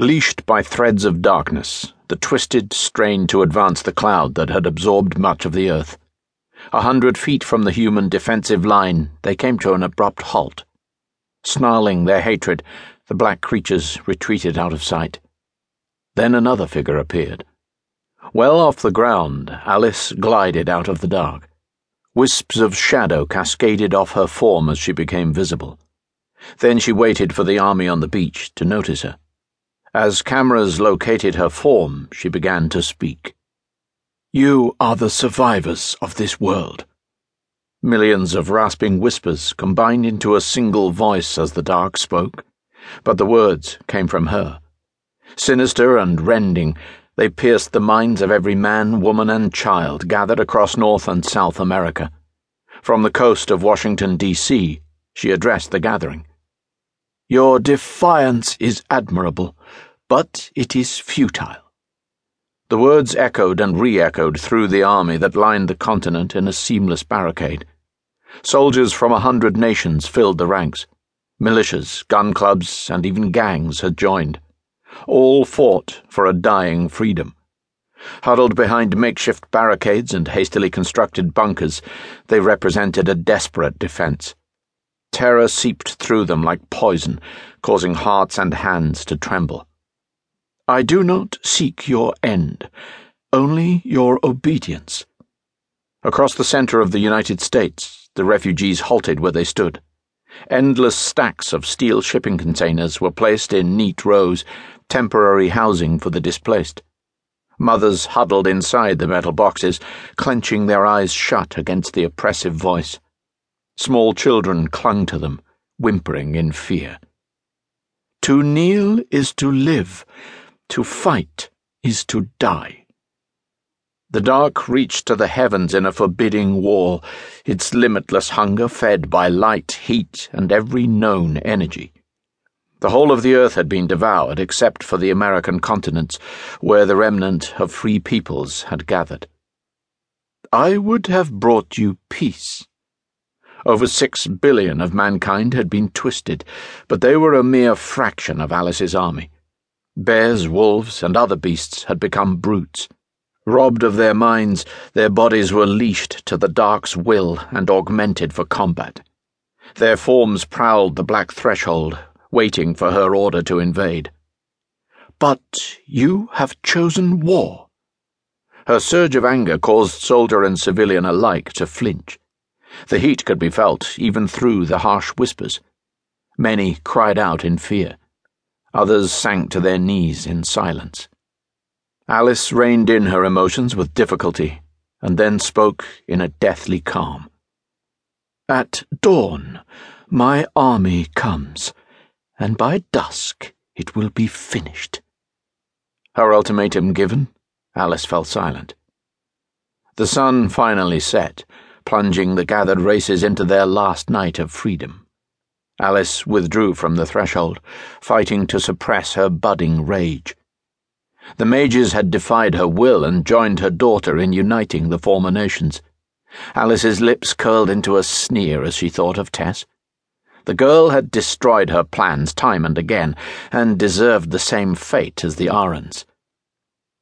Leashed by threads of darkness, the twisted strained to advance the cloud that had absorbed much of the earth. A hundred feet from the human defensive line, they came to an abrupt halt. Snarling their hatred, the black creatures retreated out of sight. Then another figure appeared. Well off the ground, Alice glided out of the dark. Wisps of shadow cascaded off her form as she became visible. Then she waited for the army on the beach to notice her. As cameras located her form, she began to speak. You are the survivors of this world. Millions of rasping whispers combined into a single voice as the dark spoke, but the words came from her. Sinister and rending, they pierced the minds of every man, woman, and child gathered across North and South America. From the coast of Washington, D.C., she addressed the gathering. Your defiance is admirable, but it is futile. The words echoed and re echoed through the army that lined the continent in a seamless barricade. Soldiers from a hundred nations filled the ranks. Militias, gun clubs, and even gangs had joined. All fought for a dying freedom. Huddled behind makeshift barricades and hastily constructed bunkers, they represented a desperate defense. Terror seeped through them like poison, causing hearts and hands to tremble. I do not seek your end, only your obedience. Across the center of the United States, the refugees halted where they stood. Endless stacks of steel shipping containers were placed in neat rows, temporary housing for the displaced. Mothers huddled inside the metal boxes, clenching their eyes shut against the oppressive voice. Small children clung to them, whimpering in fear. To kneel is to live, to fight is to die. The dark reached to the heavens in a forbidding war, its limitless hunger fed by light, heat, and every known energy. The whole of the earth had been devoured except for the American continents, where the remnant of free peoples had gathered. I would have brought you peace. Over six billion of mankind had been twisted, but they were a mere fraction of Alice's army. Bears, wolves, and other beasts had become brutes. Robbed of their minds, their bodies were leashed to the dark's will and augmented for combat. Their forms prowled the black threshold, waiting for her order to invade. But you have chosen war. Her surge of anger caused soldier and civilian alike to flinch. The heat could be felt even through the harsh whispers. Many cried out in fear. Others sank to their knees in silence. Alice reined in her emotions with difficulty and then spoke in a deathly calm. At dawn, my army comes, and by dusk it will be finished. Her ultimatum given, Alice fell silent. The sun finally set plunging the gathered races into their last night of freedom. Alice withdrew from the threshold, fighting to suppress her budding rage. The mages had defied her will and joined her daughter in uniting the former nations. Alice's lips curled into a sneer as she thought of Tess. The girl had destroyed her plans time and again, and deserved the same fate as the Aarons.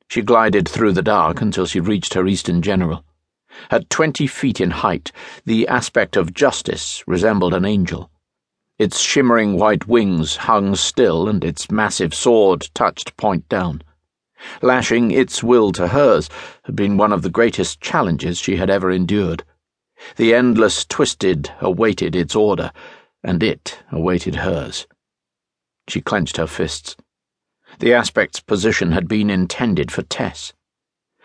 She glided through the dark until she reached her eastern general. At twenty feet in height, the aspect of justice resembled an angel. Its shimmering white wings hung still, and its massive sword touched point down. Lashing its will to hers had been one of the greatest challenges she had ever endured. The endless twisted awaited its order, and it awaited hers. She clenched her fists. The aspect's position had been intended for Tess.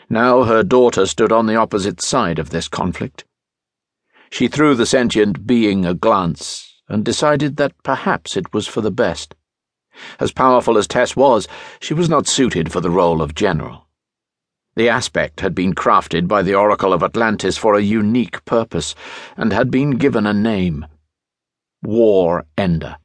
Now her daughter stood on the opposite side of this conflict. She threw the sentient being a glance and decided that perhaps it was for the best. As powerful as Tess was, she was not suited for the role of general. The aspect had been crafted by the Oracle of Atlantis for a unique purpose and had been given a name War Ender.